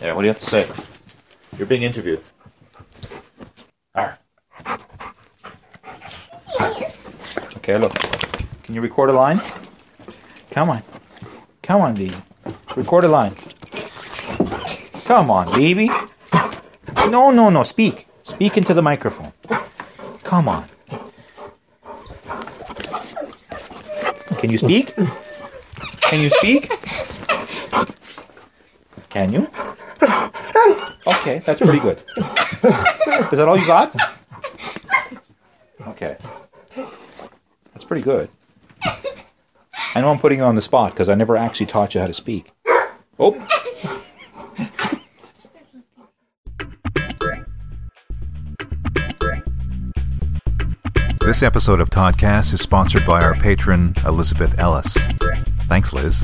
There, what do you have to say? You're being interviewed. Arr. Okay, look. Can you record a line? Come on. Come on, baby. Record a line. Come on, baby. No, no, no. Speak. Speak into the microphone. Come on. Can you speak? Can you speak? Can you? Okay, that's pretty good. Is that all you got? Okay. That's pretty good. I know I'm putting you on the spot because I never actually taught you how to speak. Oh. This episode of Toddcast is sponsored by our patron, Elizabeth Ellis. Thanks, Liz.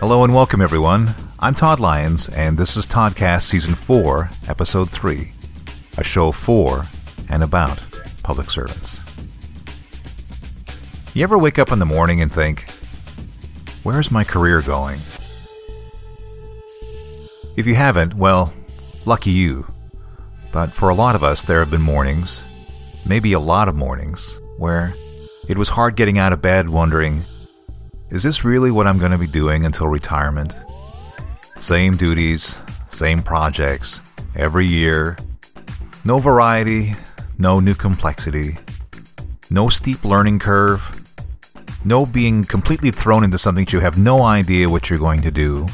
Hello and welcome, everyone. I'm Todd Lyons, and this is Toddcast Season 4, Episode 3, a show for and about public servants. You ever wake up in the morning and think, where's my career going? If you haven't, well, lucky you. But for a lot of us, there have been mornings, maybe a lot of mornings, where it was hard getting out of bed wondering, is this really what I'm going to be doing until retirement? Same duties, same projects, every year. No variety, no new complexity, no steep learning curve, no being completely thrown into something that you have no idea what you're going to do.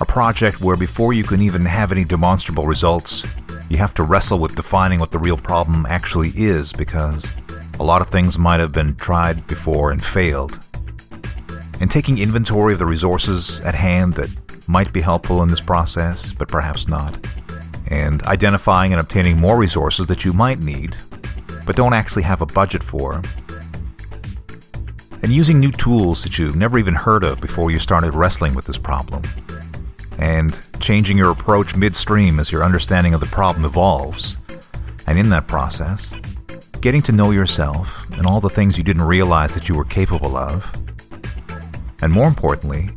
A project where before you can even have any demonstrable results, you have to wrestle with defining what the real problem actually is because a lot of things might have been tried before and failed. And taking inventory of the resources at hand that might be helpful in this process, but perhaps not. And identifying and obtaining more resources that you might need, but don't actually have a budget for. And using new tools that you've never even heard of before you started wrestling with this problem. And changing your approach midstream as your understanding of the problem evolves. And in that process, getting to know yourself and all the things you didn't realize that you were capable of. And more importantly,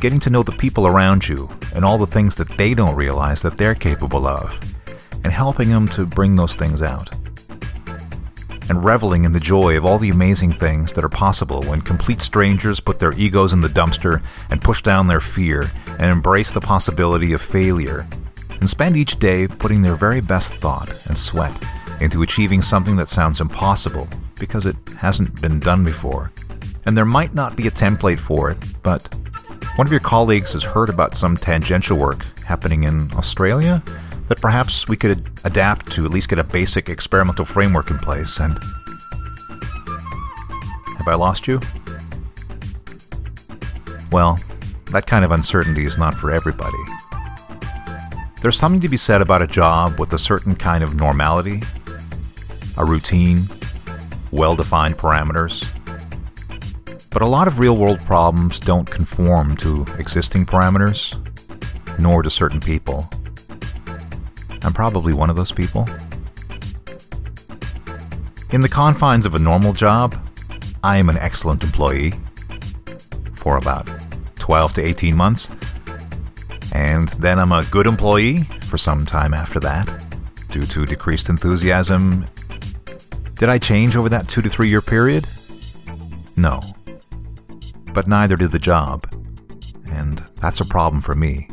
getting to know the people around you and all the things that they don't realize that they're capable of, and helping them to bring those things out. And reveling in the joy of all the amazing things that are possible when complete strangers put their egos in the dumpster and push down their fear and embrace the possibility of failure, and spend each day putting their very best thought and sweat into achieving something that sounds impossible because it hasn't been done before. And there might not be a template for it, but one of your colleagues has heard about some tangential work happening in Australia that perhaps we could adapt to at least get a basic experimental framework in place. And have I lost you? Well, that kind of uncertainty is not for everybody. There's something to be said about a job with a certain kind of normality, a routine, well defined parameters. But a lot of real world problems don't conform to existing parameters, nor to certain people. I'm probably one of those people. In the confines of a normal job, I am an excellent employee for about 12 to 18 months, and then I'm a good employee for some time after that, due to decreased enthusiasm. Did I change over that two to three year period? No but neither did the job. And that's a problem for me.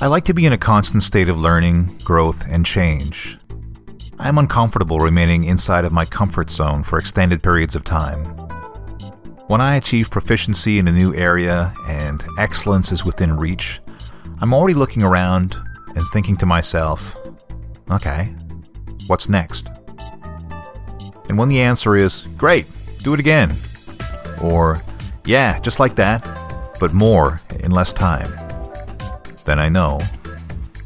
I like to be in a constant state of learning, growth, and change. I am uncomfortable remaining inside of my comfort zone for extended periods of time. When I achieve proficiency in a new area and excellence is within reach, I'm already looking around and thinking to myself, okay, what's next? And when the answer is, great, do it again, or, yeah, just like that, but more in less time. Then I know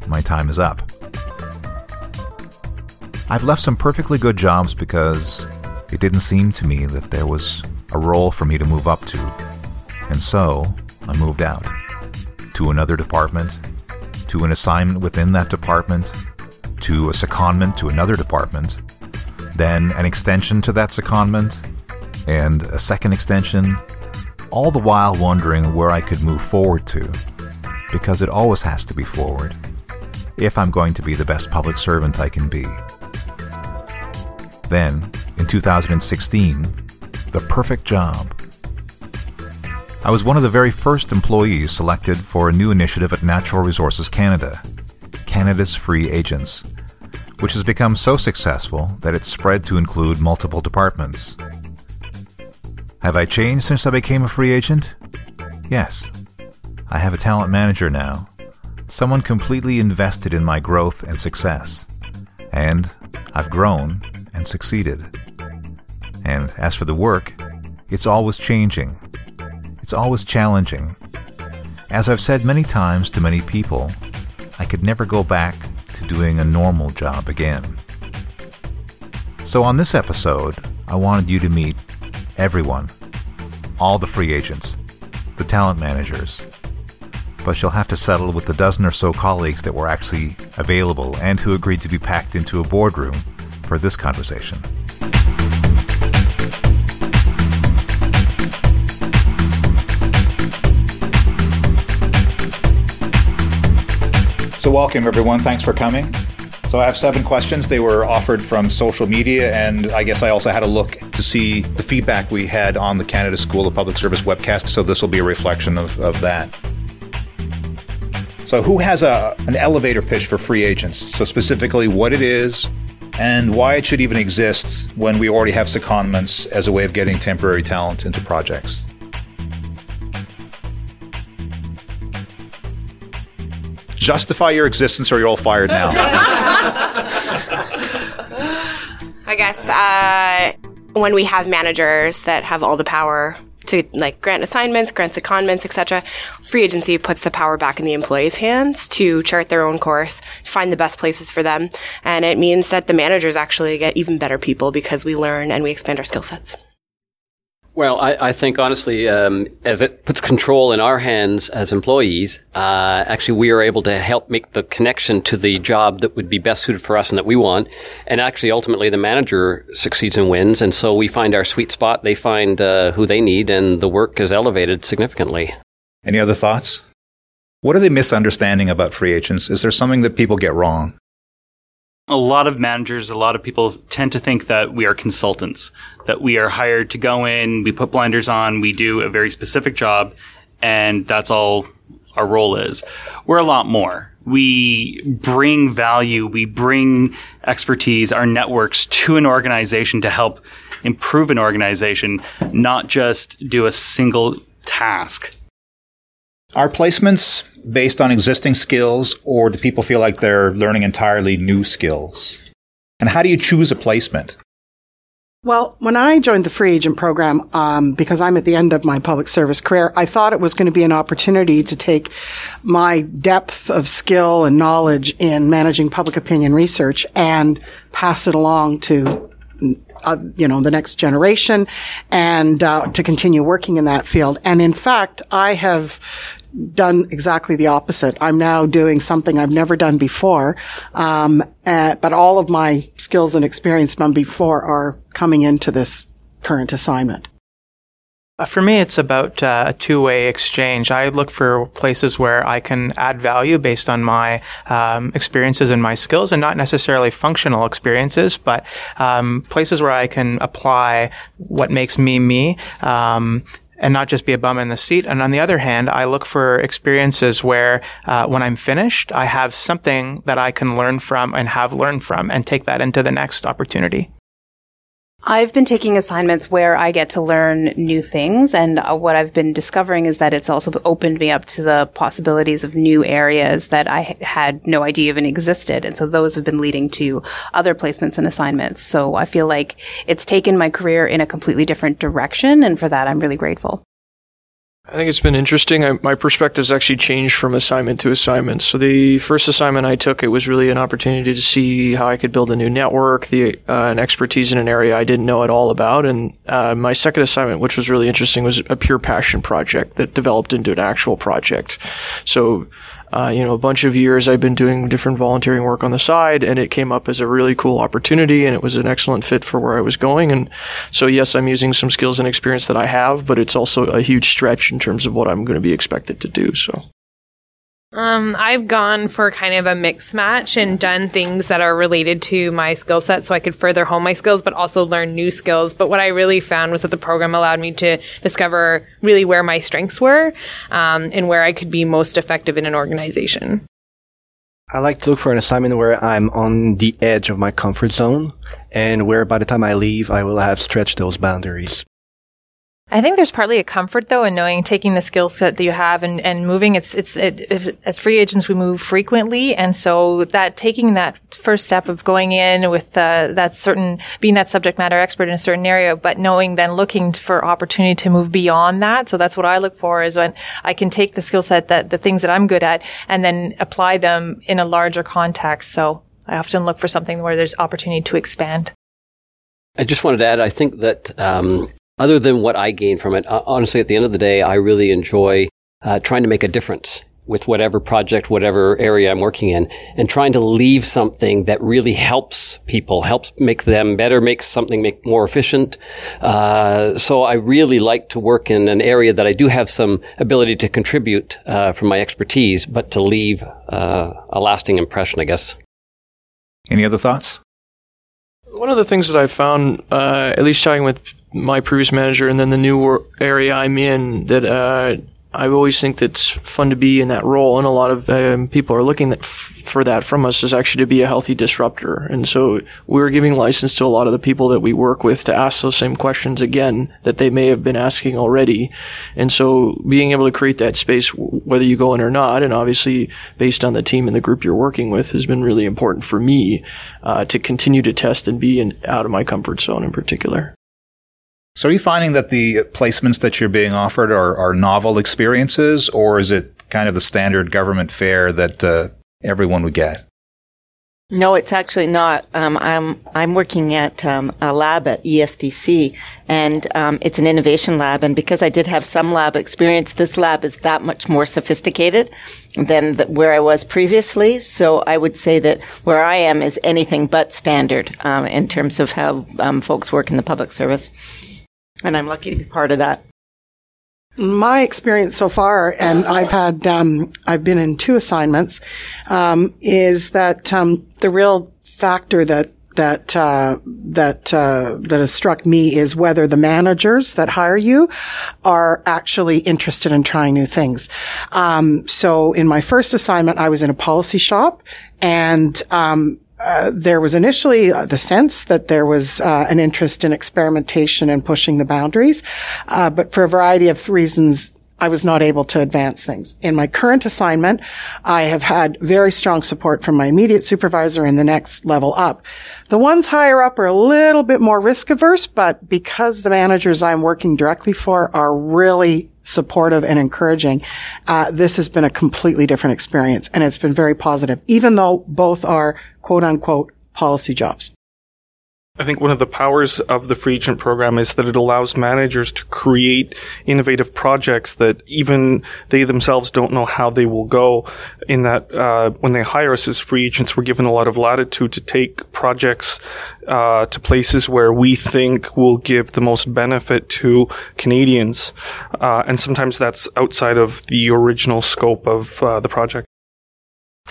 my time is up. I've left some perfectly good jobs because it didn't seem to me that there was a role for me to move up to. And so I moved out to another department, to an assignment within that department, to a secondment to another department, then an extension to that secondment, and a second extension, all the while wondering where I could move forward to, because it always has to be forward, if I'm going to be the best public servant I can be. Then, in 2016, the perfect job. I was one of the very first employees selected for a new initiative at Natural Resources Canada, Canada's Free Agents, which has become so successful that it's spread to include multiple departments. Have I changed since I became a free agent? Yes. I have a talent manager now, someone completely invested in my growth and success. And I've grown and succeeded. And as for the work, it's always changing. It's always challenging. As I've said many times to many people, I could never go back to doing a normal job again. So on this episode, I wanted you to meet everyone, all the free agents, the talent managers. But you'll have to settle with the dozen or so colleagues that were actually available and who agreed to be packed into a boardroom for this conversation. So, welcome everyone. Thanks for coming. So, I have seven questions. They were offered from social media, and I guess I also had a look to see the feedback we had on the Canada School of Public Service webcast. So, this will be a reflection of, of that. So, who has a, an elevator pitch for free agents? So, specifically, what it is and why it should even exist when we already have secondments as a way of getting temporary talent into projects. Justify your existence or you're all fired now. I guess uh, when we have managers that have all the power to like grant assignments, grant secondments, etc. Free agency puts the power back in the employees' hands to chart their own course, find the best places for them, and it means that the managers actually get even better people because we learn and we expand our skill sets. Well, I, I think honestly, um, as it puts control in our hands as employees, uh, actually we are able to help make the connection to the job that would be best suited for us and that we want. And actually, ultimately, the manager succeeds and wins. And so we find our sweet spot, they find uh, who they need, and the work is elevated significantly. Any other thoughts? What are they misunderstanding about free agents? Is there something that people get wrong? A lot of managers, a lot of people tend to think that we are consultants, that we are hired to go in, we put blinders on, we do a very specific job, and that's all our role is. We're a lot more. We bring value, we bring expertise, our networks to an organization to help improve an organization, not just do a single task. Our placements based on existing skills, or do people feel like they're learning entirely new skills? And how do you choose a placement? Well, when I joined the free agent program, um, because I'm at the end of my public service career, I thought it was going to be an opportunity to take my depth of skill and knowledge in managing public opinion research and pass it along to uh, you know, the next generation and uh, to continue working in that field. And in fact, I have done exactly the opposite. I'm now doing something I've never done before. Um, uh, but all of my skills and experience from before are coming into this current assignment. Uh, for me, it's about uh, a two way exchange. I look for places where I can add value based on my um, experiences and my skills, and not necessarily functional experiences, but um, places where I can apply what makes me me. Um, and not just be a bum in the seat. And on the other hand, I look for experiences where uh, when I'm finished, I have something that I can learn from and have learned from and take that into the next opportunity. I've been taking assignments where I get to learn new things. And uh, what I've been discovering is that it's also opened me up to the possibilities of new areas that I had no idea even existed. And so those have been leading to other placements and assignments. So I feel like it's taken my career in a completely different direction. And for that, I'm really grateful. I think it's been interesting. I, my perspective's actually changed from assignment to assignment. So the first assignment I took, it was really an opportunity to see how I could build a new network, the uh, an expertise in an area I didn't know at all about. And uh, my second assignment, which was really interesting, was a pure passion project that developed into an actual project. So uh, you know, a bunch of years I've been doing different volunteering work on the side, and it came up as a really cool opportunity, and it was an excellent fit for where I was going. And so, yes, I'm using some skills and experience that I have, but it's also a huge stretch in terms of what I'm going to be expected to do. So. Um, I've gone for kind of a mix match and done things that are related to my skill set so I could further hone my skills, but also learn new skills. But what I really found was that the program allowed me to discover really where my strengths were um, and where I could be most effective in an organization. I like to look for an assignment where I'm on the edge of my comfort zone and where by the time I leave, I will have stretched those boundaries. I think there's partly a comfort though in knowing taking the skill set that you have and, and moving. It's, it's, it, as free agents, we move frequently. And so that taking that first step of going in with, uh, that certain, being that subject matter expert in a certain area, but knowing then looking for opportunity to move beyond that. So that's what I look for is when I can take the skill set that the things that I'm good at and then apply them in a larger context. So I often look for something where there's opportunity to expand. I just wanted to add, I think that um, other than what I gain from it, uh, honestly, at the end of the day, I really enjoy uh, trying to make a difference with whatever project, whatever area I'm working in, and trying to leave something that really helps people, helps make them better, makes something make more efficient. Uh, so I really like to work in an area that I do have some ability to contribute uh, from my expertise, but to leave uh, a lasting impression, I guess. Any other thoughts? One of the things that I found, uh, at least chatting with my previous manager and then the new area I'm in that uh, I always think that's fun to be in that role, and a lot of um, people are looking f- for that from us is actually to be a healthy disruptor. And so we're giving license to a lot of the people that we work with to ask those same questions again that they may have been asking already. And so being able to create that space, whether you go in or not, and obviously based on the team and the group you're working with, has been really important for me uh, to continue to test and be in, out of my comfort zone in particular. So are you finding that the placements that you're being offered are, are novel experiences, or is it kind of the standard government fare that uh, everyone would get? No, it's actually not. Um, I'm I'm working at um, a lab at ESDC, and um, it's an innovation lab. And because I did have some lab experience, this lab is that much more sophisticated than the, where I was previously. So I would say that where I am is anything but standard um, in terms of how um, folks work in the public service and I'm lucky to be part of that. My experience so far, and I've had, um, I've been in two assignments, um, is that um, the real factor that that uh, that uh, that has struck me is whether the managers that hire you are actually interested in trying new things. Um, so, in my first assignment, I was in a policy shop, and um, uh, there was initially uh, the sense that there was uh, an interest in experimentation and pushing the boundaries, uh, but for a variety of reasons, I was not able to advance things. In my current assignment, I have had very strong support from my immediate supervisor and the next level up. The ones higher up are a little bit more risk averse, but because the managers I'm working directly for are really supportive and encouraging, uh, this has been a completely different experience and it's been very positive, even though both are quote unquote policy jobs. I think one of the powers of the free agent program is that it allows managers to create innovative projects that even they themselves don't know how they will go. In that, uh, when they hire us as free agents, we're given a lot of latitude to take projects uh, to places where we think will give the most benefit to Canadians, uh, and sometimes that's outside of the original scope of uh, the project.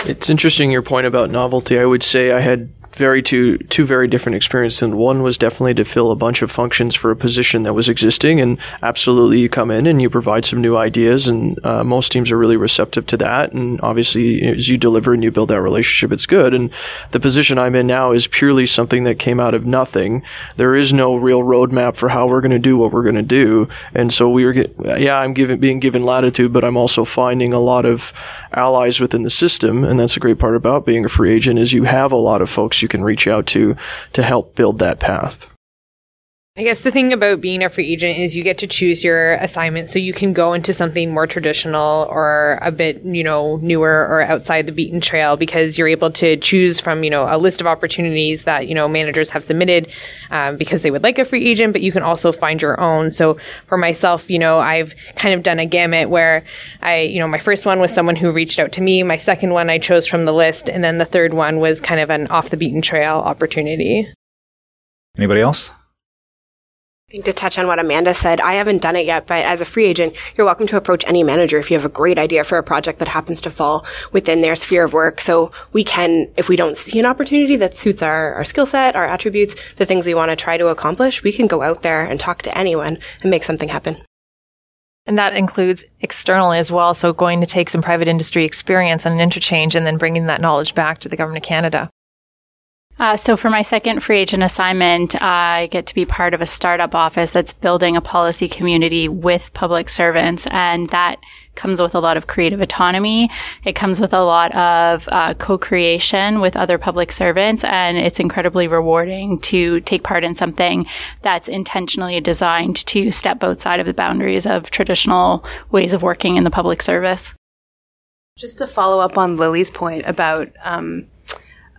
It's interesting your point about novelty. I would say I had very two two very different experiences. And one was definitely to fill a bunch of functions for a position that was existing, and absolutely you come in and you provide some new ideas, and uh, most teams are really receptive to that. And obviously, as you deliver and you build that relationship, it's good. And the position I'm in now is purely something that came out of nothing. There is no real roadmap for how we're going to do what we're going to do, and so we are. get, yeah, I'm given being given latitude, but I'm also finding a lot of allies within the system, and that's a great part about being a free agent is you have a lot of folks you can reach out to to help build that path. I guess the thing about being a free agent is you get to choose your assignment. So you can go into something more traditional or a bit, you know, newer or outside the beaten trail because you're able to choose from, you know, a list of opportunities that, you know, managers have submitted um, because they would like a free agent, but you can also find your own. So for myself, you know, I've kind of done a gamut where I, you know, my first one was someone who reached out to me. My second one I chose from the list. And then the third one was kind of an off the beaten trail opportunity. Anybody else? Think to touch on what Amanda said, I haven't done it yet, but as a free agent, you're welcome to approach any manager if you have a great idea for a project that happens to fall within their sphere of work. So we can, if we don't see an opportunity that suits our, our skill set, our attributes, the things we want to try to accomplish, we can go out there and talk to anyone and make something happen. And that includes externally as well. So going to take some private industry experience and an interchange and then bringing that knowledge back to the government of Canada. Uh, so for my second free agent assignment, I get to be part of a startup office that's building a policy community with public servants, and that comes with a lot of creative autonomy. It comes with a lot of uh, co-creation with other public servants, and it's incredibly rewarding to take part in something that's intentionally designed to step outside of the boundaries of traditional ways of working in the public service. Just to follow up on Lily's point about um,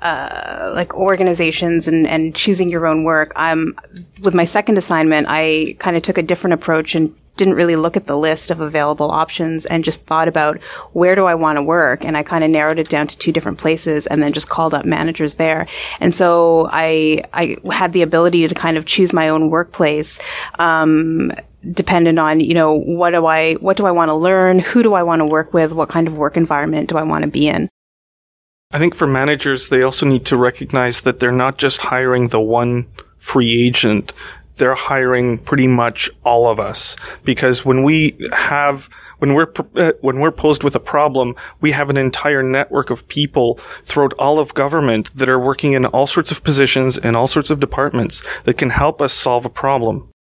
uh, like organizations and, and choosing your own work. I'm with my second assignment, I kind of took a different approach and didn't really look at the list of available options and just thought about where do I want to work? And I kind of narrowed it down to two different places and then just called up managers there. And so I, I had the ability to kind of choose my own workplace. Um, dependent on you know what do i what do i want to learn who do i want to work with what kind of work environment do i want to be in I think for managers, they also need to recognize that they're not just hiring the one free agent. They're hiring pretty much all of us because when we have when we're uh, when we're posed with a problem, we have an entire network of people throughout all of government that are working in all sorts of positions in all sorts of departments that can help us solve a problem.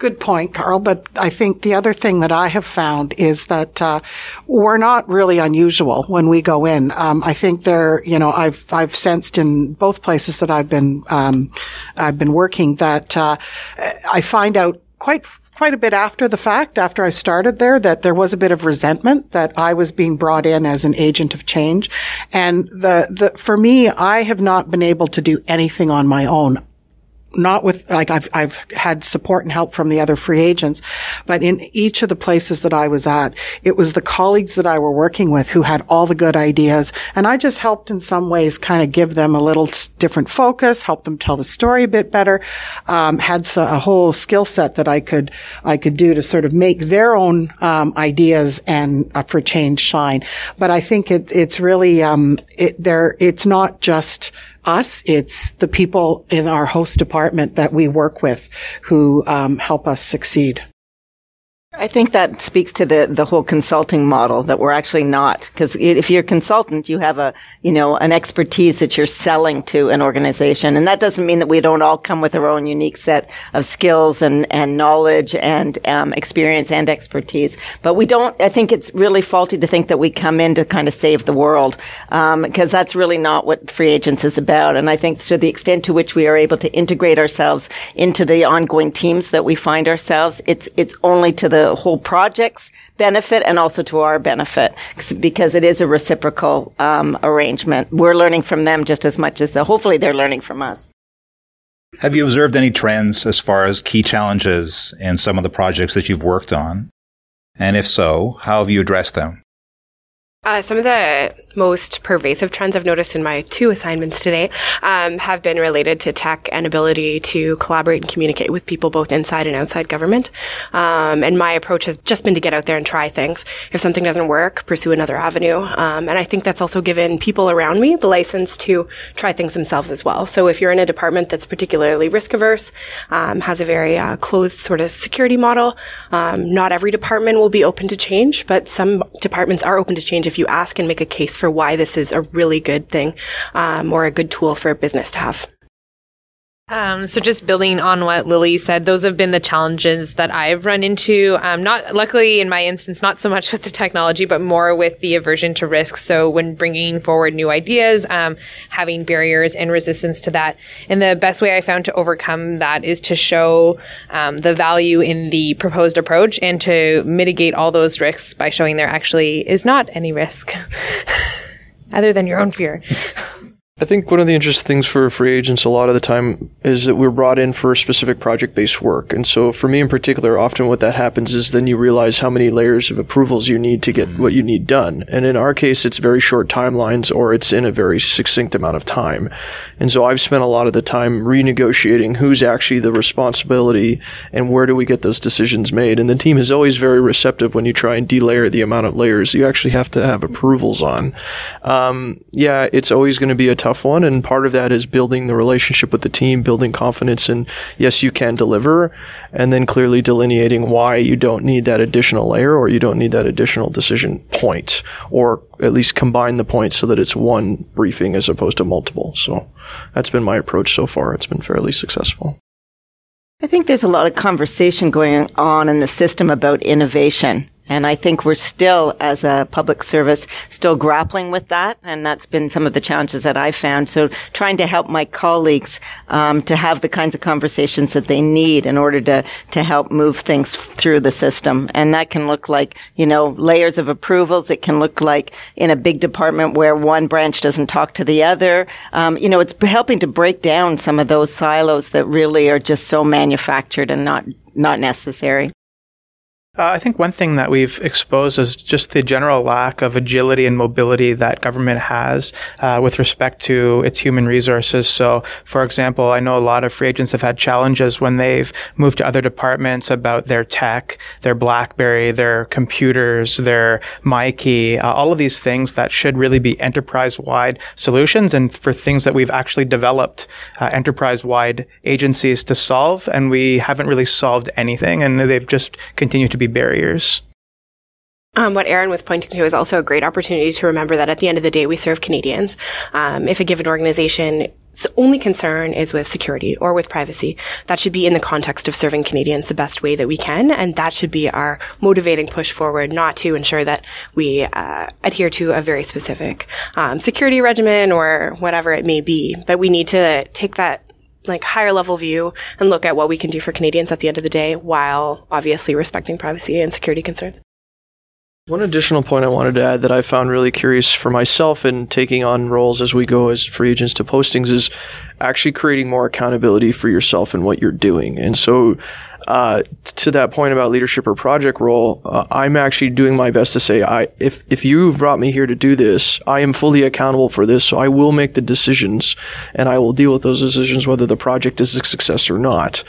Good point, Karol. But I think the other thing that I have found is that uh, we're not really unusual when we go in. Um, I think there, you know, I've I've sensed in both places that I've been um, I've been working that uh, I find out quite quite a bit after the fact, after I started there, that there was a bit of resentment that I was being brought in as an agent of change, and the the for me, I have not been able to do anything on my own not with like I've I've had support and help from the other free agents, but in each of the places that I was at, it was the colleagues that I were working with who had all the good ideas, and I just helped in some ways, kind of give them a little different focus, help them tell the story a bit better. Um, had a whole skill set that I could I could do to sort of make their own um, ideas and uh, for change shine. But I think it, it's really um, it there. It's not just us. It's the people in our host department that we work with who um, help us succeed. I think that speaks to the, the whole consulting model that we're actually not. Because if you're a consultant, you have a, you know, an expertise that you're selling to an organization. And that doesn't mean that we don't all come with our own unique set of skills and, and knowledge and um, experience and expertise. But we don't, I think it's really faulty to think that we come in to kind of save the world. Um, because that's really not what free agents is about. And I think to the extent to which we are able to integrate ourselves into the ongoing teams that we find ourselves, it's, it's only to the the whole project's benefit and also to our benefit because it is a reciprocal um, arrangement. We're learning from them just as much as uh, hopefully they're learning from us. Have you observed any trends as far as key challenges in some of the projects that you've worked on? And if so, how have you addressed them? Uh, some of the most pervasive trends I've noticed in my two assignments today um, have been related to tech and ability to collaborate and communicate with people both inside and outside government. Um, and my approach has just been to get out there and try things. If something doesn't work, pursue another avenue. Um, and I think that's also given people around me the license to try things themselves as well. So if you're in a department that's particularly risk averse, um, has a very uh, closed sort of security model, um, not every department will be open to change, but some departments are open to change if you ask and make a case for why this is a really good thing um, or a good tool for a business to have. Um, so just building on what Lily said, those have been the challenges that I've run into. Um, not luckily in my instance, not so much with the technology, but more with the aversion to risk. So when bringing forward new ideas, um, having barriers and resistance to that, and the best way I found to overcome that is to show um, the value in the proposed approach and to mitigate all those risks by showing there actually is not any risk other than your own fear. I think one of the interesting things for free agents a lot of the time is that we're brought in for specific project based work. And so for me in particular, often what that happens is then you realize how many layers of approvals you need to get mm-hmm. what you need done. And in our case, it's very short timelines or it's in a very succinct amount of time. And so I've spent a lot of the time renegotiating who's actually the responsibility and where do we get those decisions made. And the team is always very receptive when you try and delayer the amount of layers you actually have to have approvals on. Um, yeah, it's always going to be a tough tough one. And part of that is building the relationship with the team, building confidence and yes, you can deliver. And then clearly delineating why you don't need that additional layer or you don't need that additional decision point or at least combine the points so that it's one briefing as opposed to multiple. So that's been my approach so far. It's been fairly successful. I think there's a lot of conversation going on in the system about innovation and I think we're still, as a public service, still grappling with that. And that's been some of the challenges that I found. So trying to help my colleagues, um, to have the kinds of conversations that they need in order to, to help move things through the system. And that can look like, you know, layers of approvals. It can look like in a big department where one branch doesn't talk to the other. Um, you know, it's helping to break down some of those silos that really are just so manufactured and not, not necessary. Uh, I think one thing that we've exposed is just the general lack of agility and mobility that government has uh, with respect to its human resources. So, for example, I know a lot of free agents have had challenges when they've moved to other departments about their tech, their BlackBerry, their computers, their MyKey, uh, all of these things that should really be enterprise-wide solutions and for things that we've actually developed uh, enterprise-wide agencies to solve, and we haven't really solved anything, and they've just continued to be barriers. Um, what Aaron was pointing to is also a great opportunity to remember that at the end of the day, we serve Canadians. Um, if a given organization's only concern is with security or with privacy, that should be in the context of serving Canadians the best way that we can, and that should be our motivating push forward, not to ensure that we uh, adhere to a very specific um, security regimen or whatever it may be. But we need to take that like higher level view and look at what we can do for Canadians at the end of the day while obviously respecting privacy and security concerns. One additional point I wanted to add that I found really curious for myself in taking on roles as we go as free agents to postings is actually creating more accountability for yourself and what you're doing. And so uh, to that point about leadership or project role, uh, I'm actually doing my best to say, I if if you brought me here to do this, I am fully accountable for this, so I will make the decisions and I will deal with those decisions whether the project is a success or not.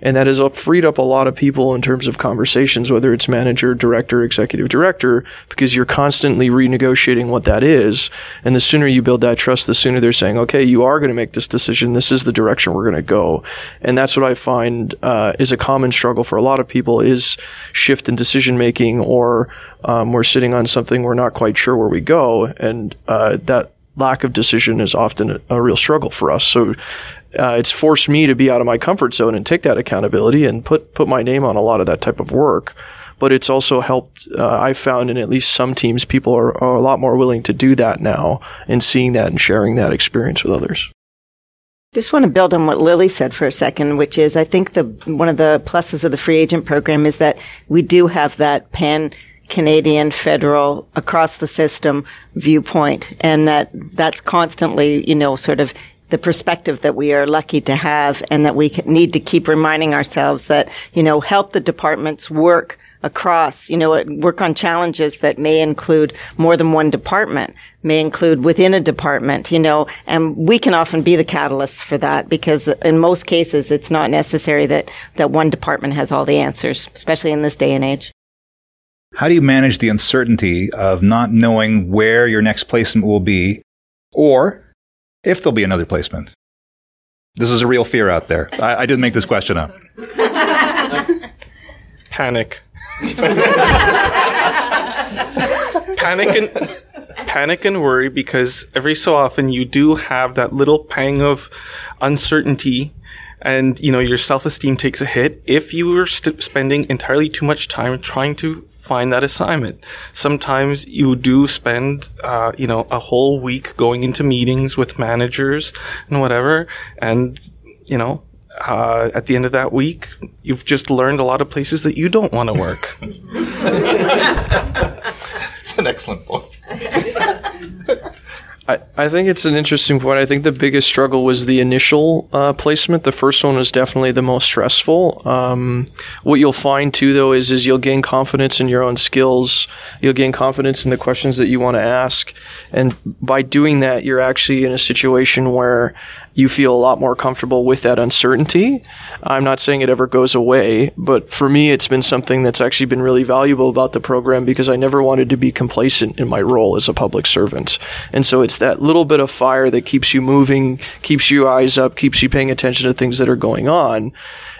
And that has freed up a lot of people in terms of conversations, whether it's manager, director, executive director, because you're constantly renegotiating what that is. And the sooner you build that trust, the sooner they're saying, okay, you are going to make this decision. This is the direction we're going to go. And that's what I find uh, is a common struggle for a lot of people is shift in decision making, or um, we're sitting on something we're not quite sure where we go, and uh, that lack of decision is often a, a real struggle for us. So uh, it's forced me to be out of my comfort zone and take that accountability and put put my name on a lot of that type of work. But it's also helped. Uh, I found in at least some teams, people are, are a lot more willing to do that now and seeing that and sharing that experience with others. Just want to build on what Lily said for a second, which is I think the one of the pluses of the free agent program is that we do have that pan Canadian federal across the system viewpoint and that that's constantly, you know, sort of the perspective that we are lucky to have and that we need to keep reminding ourselves that, you know, help the departments work across, you know, work on challenges that may include more than one department, may include within a department, you know, and we can often be the catalyst for that because in most cases it's not necessary that, that one department has all the answers, especially in this day and age. How do you manage the uncertainty of not knowing where your next placement will be or if there'll be another placement? This is a real fear out there. I, I didn't make this question up. Panic. panic and panic and worry because every so often you do have that little pang of uncertainty and you know your self-esteem takes a hit if you are st- spending entirely too much time trying to find that assignment. Sometimes you do spend, uh, you know, a whole week going into meetings with managers and whatever, and you know, uh, at the end of that week, you've just learned a lot of places that you don't want to work. It's an excellent point. I, I think it's an interesting point. I think the biggest struggle was the initial uh, placement. The first one was definitely the most stressful. Um, what you'll find too, though, is is you'll gain confidence in your own skills. You'll gain confidence in the questions that you want to ask, and by doing that, you're actually in a situation where you feel a lot more comfortable with that uncertainty. I'm not saying it ever goes away, but for me, it's been something that's actually been really valuable about the program because I never wanted to be complacent in my role as a public servant. And so it's that little bit of fire that keeps you moving, keeps you eyes up, keeps you paying attention to things that are going on.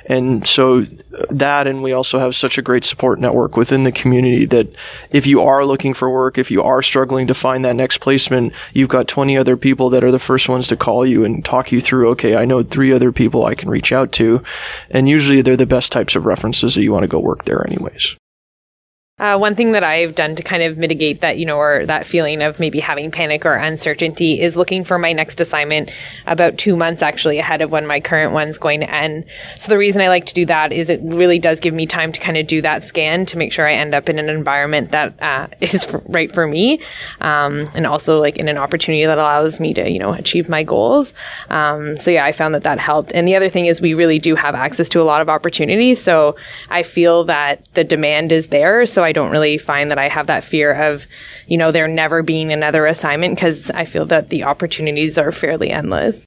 And so that, and we also have such a great support network within the community that if you are looking for work, if you are struggling to find that next placement, you've got 20 other people that are the first ones to call you and talk you through, okay, I know three other people I can reach out to. And usually they're the best types of references that you want to go work there anyways. Uh, one thing that I've done to kind of mitigate that, you know, or that feeling of maybe having panic or uncertainty is looking for my next assignment about two months actually ahead of when my current one's going to end. So the reason I like to do that is it really does give me time to kind of do that scan to make sure I end up in an environment that uh, is f- right for me, um, and also like in an opportunity that allows me to, you know, achieve my goals. Um, so yeah, I found that that helped. And the other thing is we really do have access to a lot of opportunities. So I feel that the demand is there. So don't really find that I have that fear of, you know, there never being another assignment because I feel that the opportunities are fairly endless.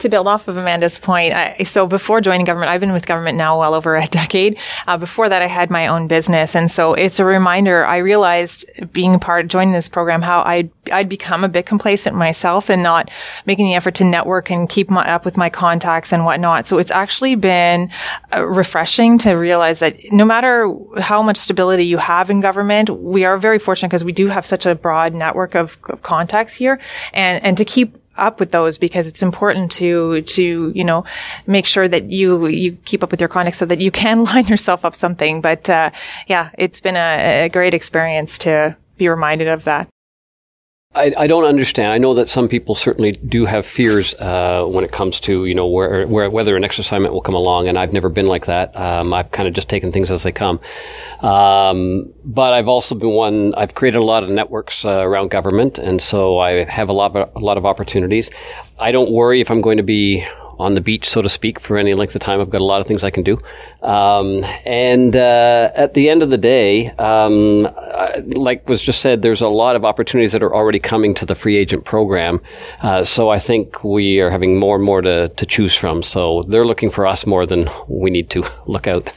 To build off of Amanda's point, I, so before joining government, I've been with government now well over a decade. Uh, before that, I had my own business, and so it's a reminder. I realized being part, joining this program, how I'd I'd become a bit complacent myself and not making the effort to network and keep my, up with my contacts and whatnot. So it's actually been uh, refreshing to realize that no matter how much stability you have in government, we are very fortunate because we do have such a broad network of, of contacts here, and and to keep up with those because it's important to to you know make sure that you you keep up with your contacts so that you can line yourself up something. But uh, yeah, it's been a, a great experience to be reminded of that. I, I don't understand. I know that some people certainly do have fears uh, when it comes to you know where, where whether an next assignment will come along, and I've never been like that. Um, I've kind of just taken things as they come. Um, but I've also been one. I've created a lot of networks uh, around government, and so I have a lot of, a lot of opportunities. I don't worry if I'm going to be on the beach, so to speak, for any length of time. I've got a lot of things I can do. Um, and uh, at the end of the day, um, I, like was just said, there's a lot of opportunities that are already coming to the free agent program. Uh, so I think we are having more and more to, to choose from. So they're looking for us more than we need to look out.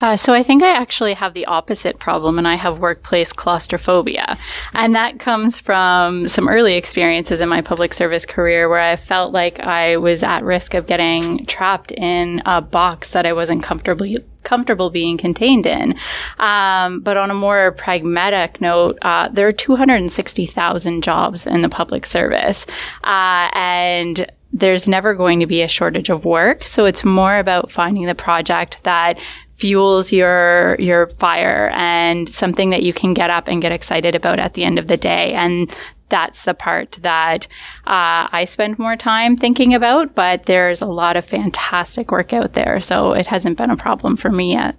Uh, so I think I actually have the opposite problem, and I have workplace claustrophobia, and that comes from some early experiences in my public service career where I felt like I was at risk of getting trapped in a box that I wasn't comfortably comfortable being contained in. Um, but on a more pragmatic note, uh, there are 260,000 jobs in the public service, uh, and there's never going to be a shortage of work. So it's more about finding the project that fuels your your fire and something that you can get up and get excited about at the end of the day and that's the part that uh, I spend more time thinking about, but there's a lot of fantastic work out there, so it hasn't been a problem for me yet.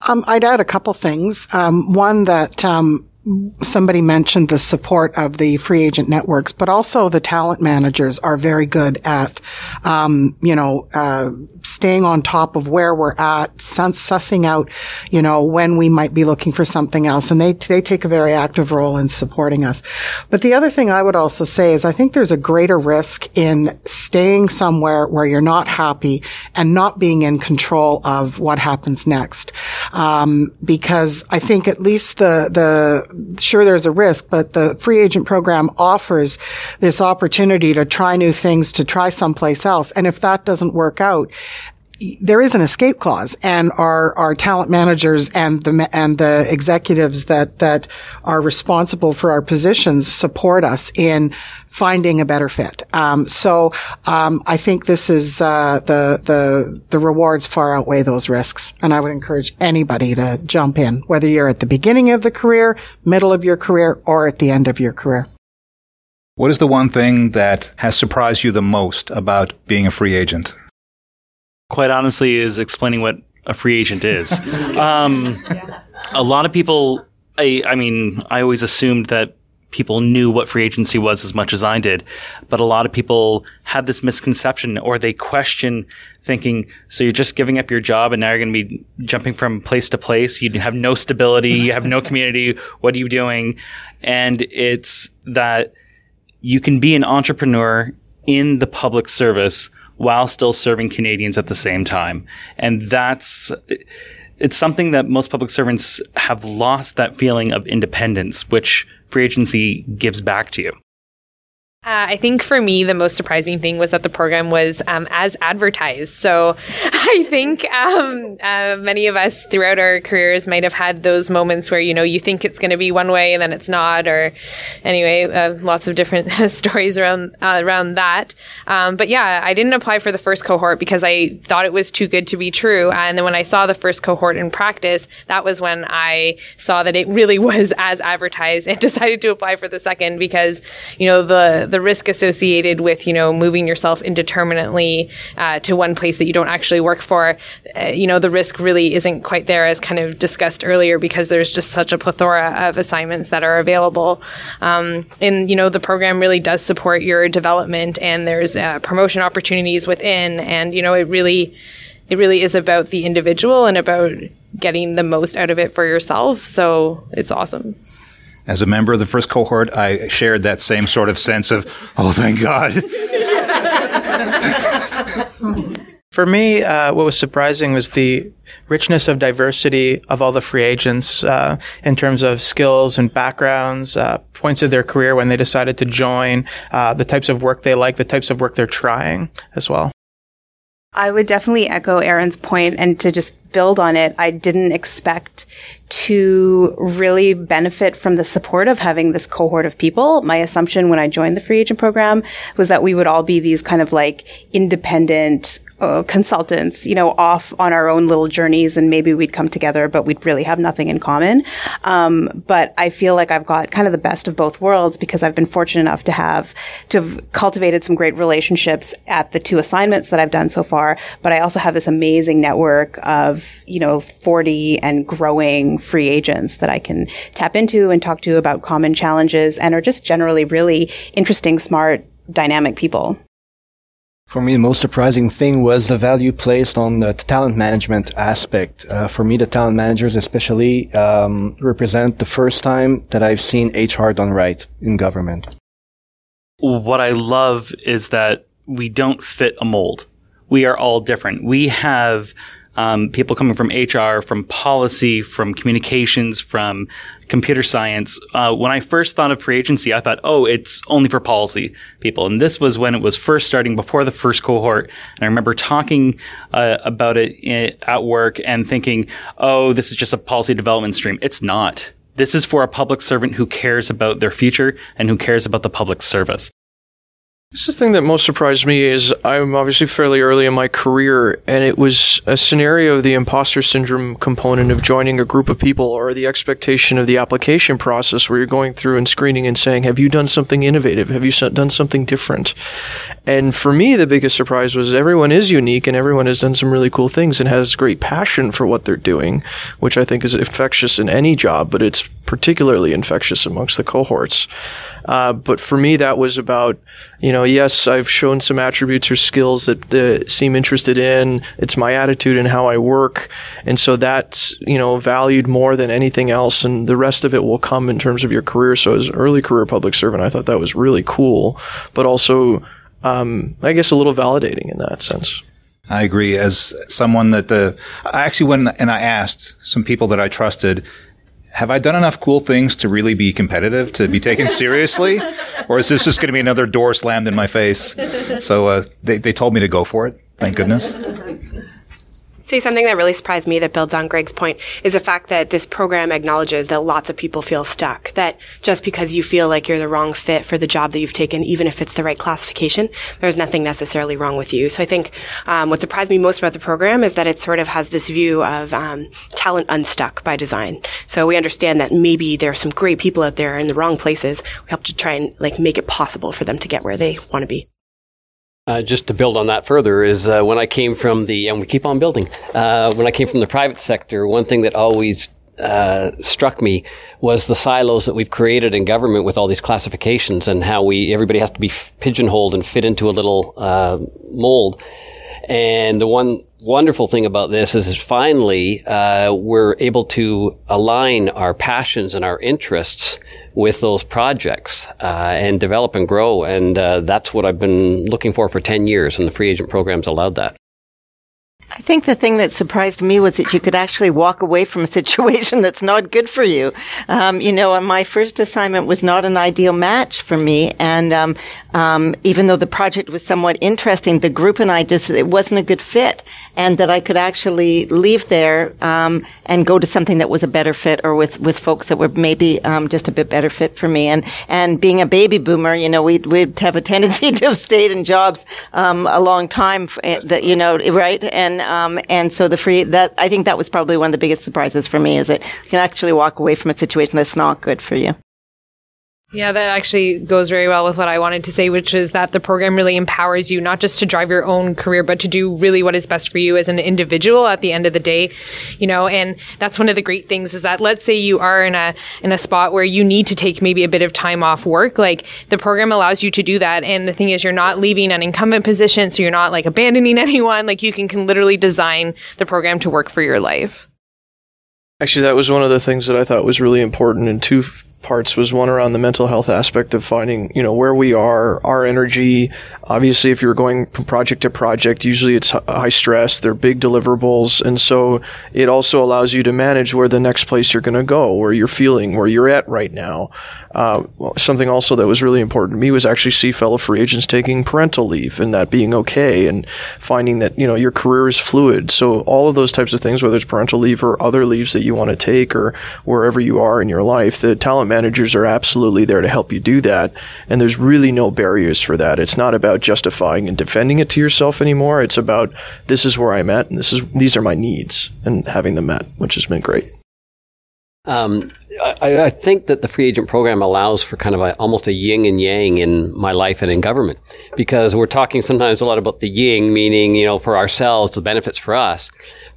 Um, I'd add a couple things. Um, one that um, somebody mentioned the support of the free agent networks, but also the talent managers are very good at, um, you know, uh, staying on top of where we're at, sussing out, you know, when we might be looking for something else, and they they take a very active role in supporting us. But the other thing I would also say is I think there's a greater risk in staying somewhere where you're not happy and not being in control of what happens next, um, because I think at least the the sure there's a risk, but the free agent program offers this opportunity to try new things, to try someplace else. And if that doesn't work out, there is an escape clause and our, our talent managers and the, and the executives that, that are responsible for our positions support us in finding a better fit. Um, so, um, I think this is, uh, the, the, the rewards far outweigh those risks. And I would encourage anybody to jump in, whether you're at the beginning of the career, middle of your career, or at the end of your career. What is the one thing that has surprised you the most about being a free agent? Quite honestly, is explaining what a free agent is. um, a lot of people, I, I mean, I always assumed that people knew what free agency was as much as I did. But a lot of people have this misconception or they question thinking, so you're just giving up your job and now you're going to be jumping from place to place. You have no stability. You have no community. What are you doing? And it's that you can be an entrepreneur in the public service while still serving Canadians at the same time. And that's, it's something that most public servants have lost that feeling of independence, which free agency gives back to you. Uh, I think for me, the most surprising thing was that the program was um, as advertised. So I think um, uh, many of us throughout our careers might have had those moments where, you know, you think it's going to be one way and then it's not, or anyway, uh, lots of different stories around, uh, around that. Um, but yeah, I didn't apply for the first cohort because I thought it was too good to be true. And then when I saw the first cohort in practice, that was when I saw that it really was as advertised and decided to apply for the second because, you know, the, the risk associated with you know moving yourself indeterminately uh, to one place that you don't actually work for, uh, you know the risk really isn't quite there as kind of discussed earlier because there's just such a plethora of assignments that are available. Um, and you know the program really does support your development and there's uh, promotion opportunities within, and you know it really it really is about the individual and about getting the most out of it for yourself. So it's awesome. As a member of the first cohort, I shared that same sort of sense of, oh, thank God. For me, uh, what was surprising was the richness of diversity of all the free agents uh, in terms of skills and backgrounds, uh, points of their career when they decided to join, uh, the types of work they like, the types of work they're trying as well. I would definitely echo Aaron's point and to just build on it, I didn't expect to really benefit from the support of having this cohort of people. My assumption when I joined the free agent program was that we would all be these kind of like independent uh, consultants, you know, off on our own little journeys and maybe we'd come together, but we'd really have nothing in common. Um, but I feel like I've got kind of the best of both worlds because I've been fortunate enough to have, to have cultivated some great relationships at the two assignments that I've done so far. But I also have this amazing network of, you know, 40 and growing free agents that I can tap into and talk to about common challenges and are just generally really interesting, smart, dynamic people. For me, the most surprising thing was the value placed on the talent management aspect. Uh, for me, the talent managers especially um, represent the first time that I've seen HR done right in government. What I love is that we don't fit a mold. We are all different. We have um, people coming from HR, from policy, from communications, from computer science. Uh, when I first thought of free agency, I thought, oh, it's only for policy people. And this was when it was first starting before the first cohort. And I remember talking uh, about it in, at work and thinking, oh, this is just a policy development stream. It's not. This is for a public servant who cares about their future and who cares about the public service. This is the thing that most surprised me is I'm obviously fairly early in my career, and it was a scenario of the imposter syndrome component of joining a group of people, or the expectation of the application process where you're going through and screening and saying, "Have you done something innovative? Have you done something different?" And for me, the biggest surprise was everyone is unique, and everyone has done some really cool things and has great passion for what they're doing, which I think is infectious in any job, but it's particularly infectious amongst the cohorts. Uh, but for me, that was about, you know, yes, I've shown some attributes or skills that, that seem interested in. It's my attitude and how I work. And so that's, you know, valued more than anything else. And the rest of it will come in terms of your career. So as an early career public servant, I thought that was really cool, but also, um, I guess a little validating in that sense. I agree. As someone that the, I actually went and I asked some people that I trusted, have I done enough cool things to really be competitive, to be taken seriously? or is this just going to be another door slammed in my face? So uh, they, they told me to go for it. Thank goodness. Say something that really surprised me that builds on Greg's point is the fact that this program acknowledges that lots of people feel stuck. That just because you feel like you're the wrong fit for the job that you've taken, even if it's the right classification, there's nothing necessarily wrong with you. So I think um, what surprised me most about the program is that it sort of has this view of um, talent unstuck by design. So we understand that maybe there are some great people out there in the wrong places. We help to try and like make it possible for them to get where they want to be. Uh, just to build on that further is uh, when I came from the, and we keep on building, uh, when I came from the private sector, one thing that always uh, struck me was the silos that we've created in government with all these classifications and how we, everybody has to be pigeonholed and fit into a little uh, mold. And the one wonderful thing about this is finally uh, we're able to align our passions and our interests with those projects uh, and develop and grow. And uh, that's what I've been looking for for 10 years, and the free agent program's allowed that. I think the thing that surprised me was that you could actually walk away from a situation that's not good for you. Um, you know, my first assignment was not an ideal match for me, and um, um, even though the project was somewhat interesting, the group and I just it wasn't a good fit, and that I could actually leave there um, and go to something that was a better fit, or with with folks that were maybe um, just a bit better fit for me. And and being a baby boomer, you know, we'd we'd have a tendency to have stayed in jobs um, a long time, eh, that you know, right and um, and so the free that I think that was probably one of the biggest surprises for me is that you can actually walk away from a situation that's not good for you. Yeah, that actually goes very well with what I wanted to say, which is that the program really empowers you not just to drive your own career, but to do really what is best for you as an individual at the end of the day, you know, and that's one of the great things is that let's say you are in a, in a spot where you need to take maybe a bit of time off work, like the program allows you to do that. And the thing is, you're not leaving an incumbent position. So you're not like abandoning anyone. Like you can, can literally design the program to work for your life. Actually, that was one of the things that I thought was really important in two parts was one around the mental health aspect of finding, you know, where we are, our energy. Obviously, if you're going from project to project, usually it's high stress, they're big deliverables. And so it also allows you to manage where the next place you're going to go, where you're feeling, where you're at right now. Uh, something also that was really important to me was actually see fellow free agents taking parental leave and that being okay and finding that, you know, your career is fluid. So all of those types of things, whether it's parental leave or other leaves that you want to take or wherever you are in your life, the talent managers are absolutely there to help you do that. And there's really no barriers for that. It's not about justifying and defending it to yourself anymore. It's about this is where I'm at and this is, these are my needs and having them met, which has been great. Um, I, I, think that the free agent program allows for kind of a, almost a yin and yang in my life and in government because we're talking sometimes a lot about the yin, meaning, you know, for ourselves, the benefits for us.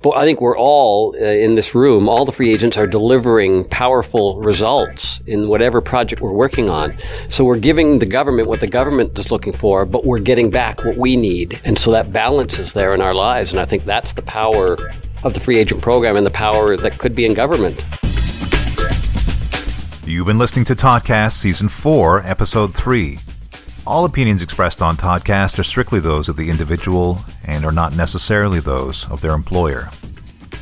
But I think we're all uh, in this room, all the free agents are delivering powerful results in whatever project we're working on. So we're giving the government what the government is looking for, but we're getting back what we need. And so that balance is there in our lives. And I think that's the power of the free agent program and the power that could be in government. You've been listening to Toddcast Season 4, Episode 3. All opinions expressed on Toddcast are strictly those of the individual and are not necessarily those of their employer.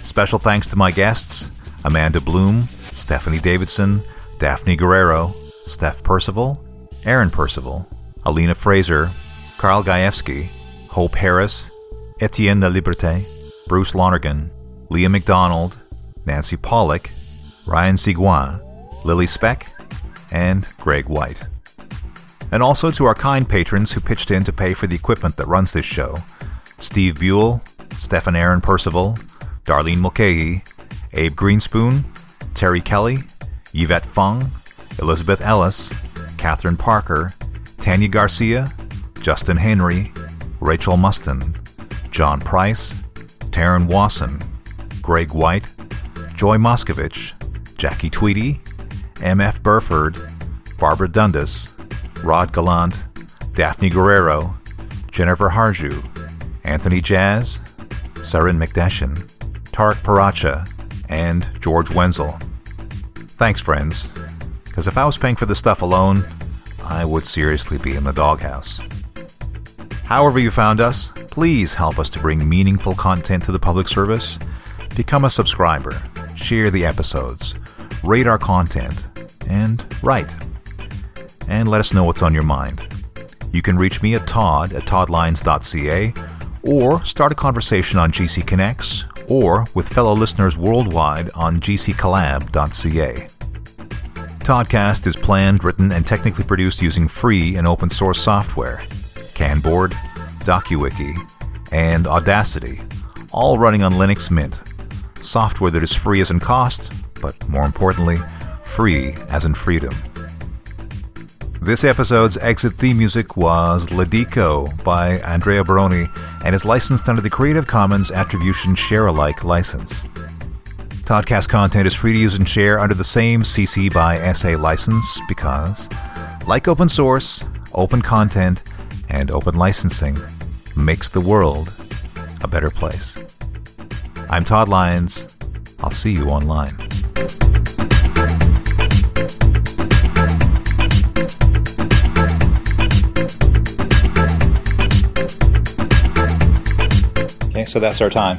Special thanks to my guests Amanda Bloom, Stephanie Davidson, Daphne Guerrero, Steph Percival, Aaron Percival, Alena Fraser, Karol Gajewski, Hope Harris, Etienne Laliberté, Bruce Lonergan, Leah McDonald, Nancy Pawelek, Ryan Sigouin, Lily Spek, and Greg White. And also to our kind patrons who pitched in to pay for the equipment that runs this show Steve Buell, Stefan Aaron Percival, Darlene Mulcahy, Abe Greenspoon, Terry Kelly, Yvette Fung, Elizabeth Ellis, Catherine Parker, Tanya Garcia, Justin Henry, Rachel Mustin, John Price, Taryn Wasson, Greg White, Joy Moskovich, Jackie Tweedy, M.F. Burford, Barbara Dundas, Rod Gallant, Daphne Guerrero, Jennifer Harju, Anthony Jazz, Sarin McDeshin, Tarek Paracha, and George Wenzel. Thanks, friends, because if I was paying for this stuff alone, I would seriously be in the doghouse. However, you found us, please help us to bring meaningful content to the public service. Become a subscriber, share the episodes, rate our content, and write. And let us know what's on your mind. You can reach me at Todd at toddlyons.ca or start a conversation on GCconnex or with fellow listeners worldwide on gccollab.ca. Toddcast is planned, written, and technically produced using free and open source software Kanboard, DokuWiki, and Audacity, all running on Linux Mint, software that is free as in cost, but more importantly, free as in freedom. This episode's exit theme music was Ladico by Andrea Baroni and is licensed under the Creative Commons Attribution Share Alike license. Toddcast content is free to use and share under the same CC by SA license because, like open source, open content, and open licensing makes the world a better place. I'm Todd Lyons. I'll see you online. So that's our time.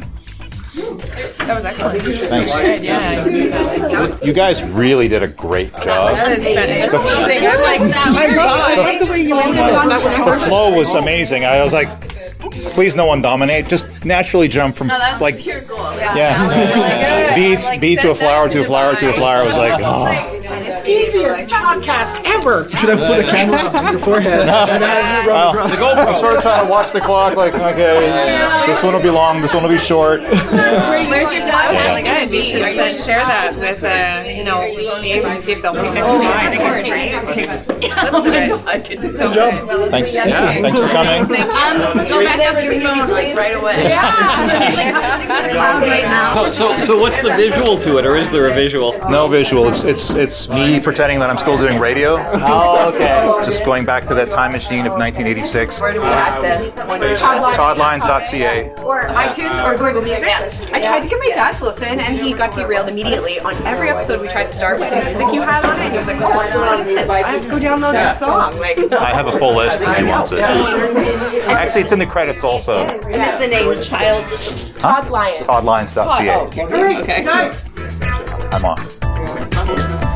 That was excellent. Thanks. Yeah. You guys really did a great job. That has The- I like that. I love the way you ended on that. was The flow was amazing. I was like, please no one dominate. Just naturally jump from No, like pure goal. Yeah. B, Like, B to a flower to a flower to a flower. I was like, oh. Easiest podcast ever. You should have put a camera on your forehead. Well, I was sort of trying to watch the clock, like, okay, this one will be long, this one will be short. Where's your dog? That's good. You should share that with, uh, you know, Abe and see if they'll pick it tonight. They can take clips of it. It's so good. Thanks, thanks for coming. Um, go back up your phone like right away. So, so, so what's the visual to it, or is there a visual? No visual. It's it's it's me pretending that I'm still doing radio. Oh, okay. Just going back to that time machine of 1986. Toddlyons.ca. or iTunes or Google Music. I tried to get my dad to listen, and he got derailed immediately. On every episode, we tried to start with the music you had on it. and He was like, "What is this? I have to go download this song." Like, I have a full list if he wants it. Actually, it's in the credits also. and it's the name Child Todd Lion. Toddlyons.ca. Oh, okay. Okay. Nice. I'm off.